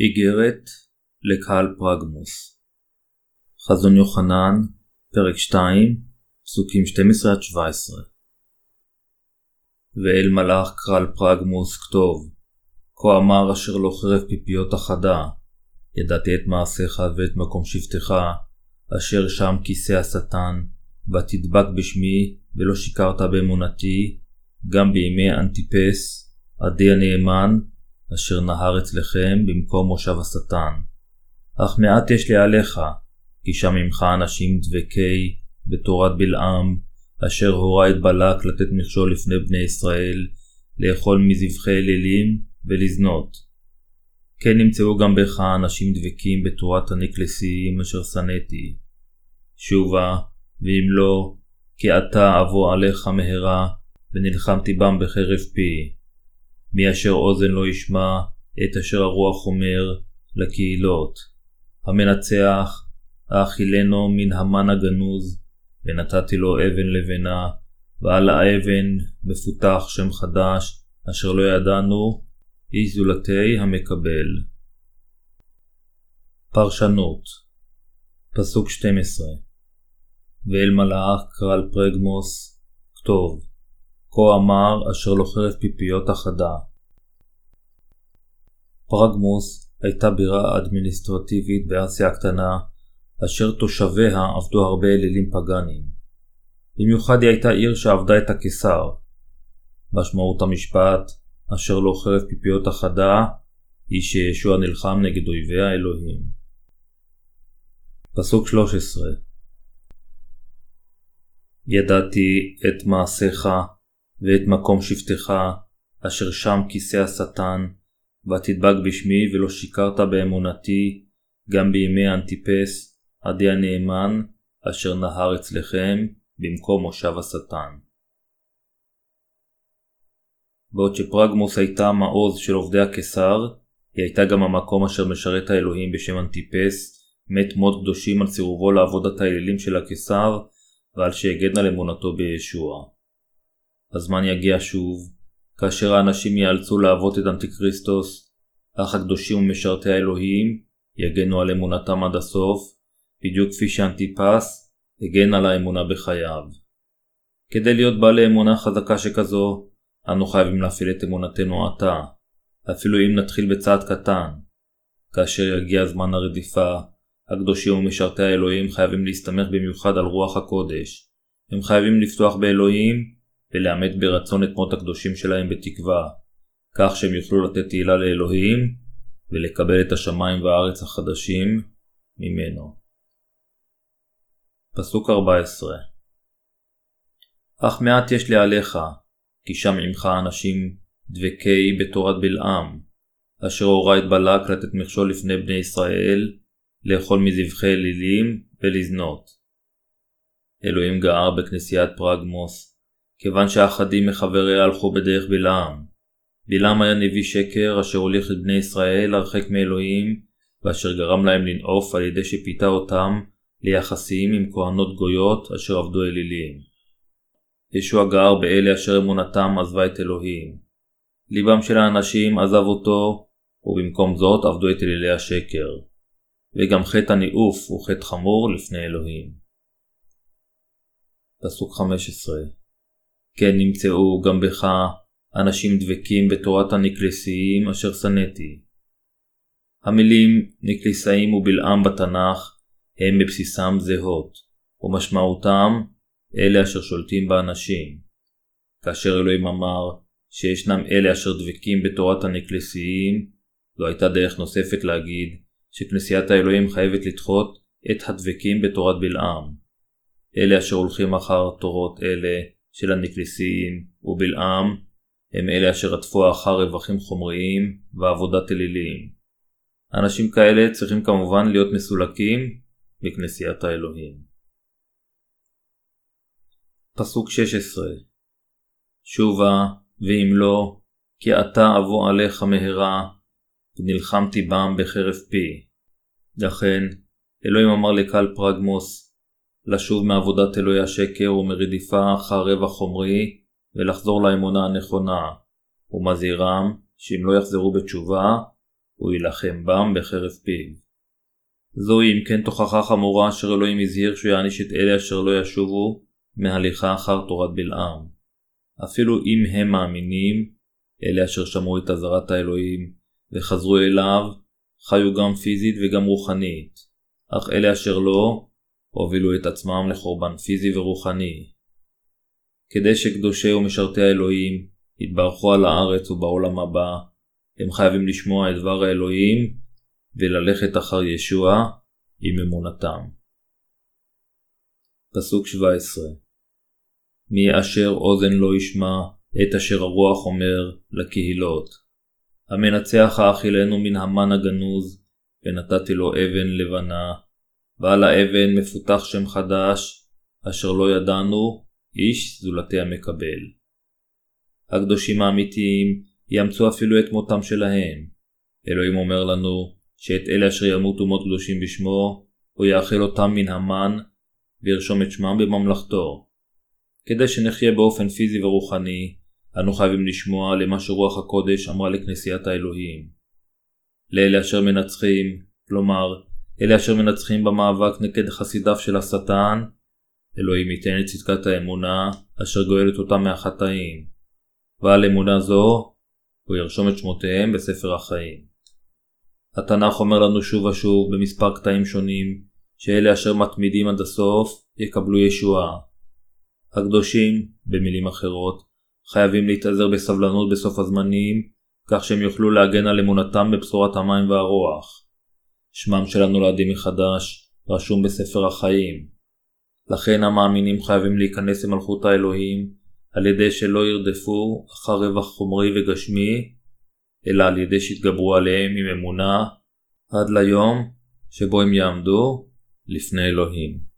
איגרת לקהל פרגמוס. חזון יוחנן, פרק 2, פסוקים 12-17 ואל מלאך קרל פרגמוס כתוב, כה אמר אשר לא חרב פיפיות אחדה, ידעתי את מעשיך ואת מקום שבטך, אשר שם כיסא השטן, ותדבק בשמי, ולא שיקרת באמונתי, גם בימי אנטיפס, עדי הנאמן, אשר נהר אצלכם במקום מושב השטן. אך מעט יש לי עליך, כי שם ממך אנשים דבקי בתורת בלעם, אשר הורה את בלק לתת מכשול לפני בני ישראל, לאכול מזבחי אלילים ולזנות. כן נמצאו גם בך אנשים דבקים בתורת הנקלסיים אשר שנאתי. שובה, ואם לא, כי עתה אבוא עליך מהרה, ונלחמתי בם בחרב פי. מי אשר אוזן לא ישמע את אשר הרוח אומר לקהילות. המנצח, האכילנו מן המן הגנוז, ונתתי לו אבן לבנה, ועל האבן מפותח שם חדש, אשר לא ידענו, איש זולתי המקבל. פרשנות פסוק 12 ואל מלאך קרל פרגמוס, כתוב כה אמר אשר לא חרב פיפיות אחדה. פרגמוס הייתה בירה אדמיניסטרטיבית באסיה הקטנה, אשר תושביה עבדו הרבה אלילים פגאנים. במיוחד היא הייתה עיר שעבדה את הקיסר. משמעות המשפט, אשר לא חרב פיפיות אחדה, היא שישוע נלחם נגד אויבי האלוהים. פסוק 13 ידעתי את מעשיך ואת מקום שבטך, אשר שם כיסא השטן, ותדבק בשמי ולא שיקרת באמונתי, גם בימי אנטיפס, עדי הנאמן, אשר נהר אצלכם, במקום מושב השטן. בעוד שפרגמוס הייתה מעוז של עובדי הקיסר, היא הייתה גם המקום אשר משרת האלוהים בשם אנטיפס, מת מות קדושים על סירובו לעבודת האלילים של הקיסר, ועל שהגן על אמונתו בישוע. הזמן יגיע שוב, כאשר האנשים ייאלצו לעבוד את אנטיקריסטוס, אך הקדושים ומשרתי האלוהים יגנו על אמונתם עד הסוף, בדיוק כפי שאנטיפס הגן על האמונה בחייו. כדי להיות בעלי אמונה חזקה שכזו, אנו חייבים להפעיל את אמונתנו עתה, אפילו אם נתחיל בצעד קטן. כאשר יגיע זמן הרדיפה, הקדושים ומשרתי האלוהים חייבים להסתמך במיוחד על רוח הקודש. הם חייבים לפתוח באלוהים ולאמת ברצון את מות הקדושים שלהם בתקווה, כך שהם יוכלו לתת תהילה לאלוהים ולקבל את השמיים והארץ החדשים ממנו. פסוק 14 אך מעט יש לי עליך, כי שם עמך אנשים דבקי בתורת בלעם, אשר הורה את בלק לתת מכשול לפני בני ישראל, לאכול מזבחי אלילים ולזנות. אלוהים גער בכנסיית פרגמוס, כיוון שאחדים מחבריה הלכו בדרך בלעם. בלעם היה נביא שקר אשר הוליך את בני ישראל הרחק מאלוהים, ואשר גרם להם לנעוף על ידי שפיתה אותם ליחסים עם כהנות גויות אשר עבדו אלילים. ישוע גר באלה אשר אמונתם עזבה את אלוהים. ליבם של האנשים עזב אותו, ובמקום זאת עבדו את אלילי השקר. וגם חטא הניאוף הוא חטא חמור לפני אלוהים. פסוק 15 כן נמצאו גם בך אנשים דבקים בתורת הנקלסיים אשר שנאתי. המילים נקליסאים ובלעם בתנ"ך הם בבסיסם זהות, ומשמעותם אלה אשר שולטים באנשים. כאשר אלוהים אמר שישנם אלה אשר דבקים בתורת הנקלסיים, זו הייתה דרך נוספת להגיד שכנסיית האלוהים חייבת לדחות את הדבקים בתורת בלעם. אלה אשר הולכים אחר תורות אלה של הנקליסיים ובלעם הם אלה אשר רדפו אחר רווחים חומריים ועבודת אלילים. אנשים כאלה צריכים כמובן להיות מסולקים בכנסיית האלוהים. פסוק 16 שובה ואם לא כי עתה אבוא עליך מהרה ונלחמתי בם בחרב פי. לכן אלוהים אמר לקהל פרגמוס לשוב מעבודת אלוהי השקר ומרדיפה אחר רווח חומרי ולחזור לאמונה הנכונה, ומזהירם שאם לא יחזרו בתשובה, הוא יילחם בם בחרב פיו. זוהי אם כן תוכחה חמורה אשר אלוהים הזהיר שהוא יעניש את אלה אשר לא ישובו מהליכה אחר תורת בלעם. אפילו אם הם מאמינים, אלה אשר שמעו את אזהרת האלוהים וחזרו אליו, חיו גם פיזית וגם רוחנית, אך אלה אשר לא, הובילו את עצמם לחורבן פיזי ורוחני. כדי שקדושי ומשרתי האלוהים יתברכו על הארץ ובעולם הבא, הם חייבים לשמוע את דבר האלוהים וללכת אחר ישוע עם אמונתם. פסוק 17 מי אשר אוזן לא ישמע את אשר הרוח אומר לקהילות. המנצח האכילנו מן המן הגנוז, ונתתי לו אבן לבנה, ועל האבן מפותח שם חדש, אשר לא ידענו, איש זולתי המקבל. הקדושים האמיתיים יאמצו אפילו את מותם שלהם. אלוהים אומר לנו שאת אלה אשר ימותו מות קדושים בשמו, הוא יאכיל אותם מן המן, וירשום את שמם בממלכתו. כדי שנחיה באופן פיזי ורוחני, אנו חייבים לשמוע למה שרוח הקודש אמרה לכנסיית האלוהים. לאלה אשר מנצחים, כלומר, אלה אשר מנצחים במאבק נגד חסידיו של השטן, אלוהים ייתן את צדקת האמונה אשר גואלת אותם מהחטאים, ועל אמונה זו הוא ירשום את שמותיהם בספר החיים. התנ"ך אומר לנו שוב ושוב במספר קטעים שונים שאלה אשר מתמידים עד הסוף יקבלו ישועה. הקדושים, במילים אחרות, חייבים להתאזר בסבלנות בסוף הזמנים, כך שהם יוכלו להגן על אמונתם בבשורת המים והרוח. שמם של הנולדים מחדש רשום בספר החיים. לכן המאמינים חייבים להיכנס למלכות האלוהים על ידי שלא ירדפו אחר רווח חומרי וגשמי, אלא על ידי שיתגברו עליהם עם אמונה עד ליום שבו הם יעמדו לפני אלוהים.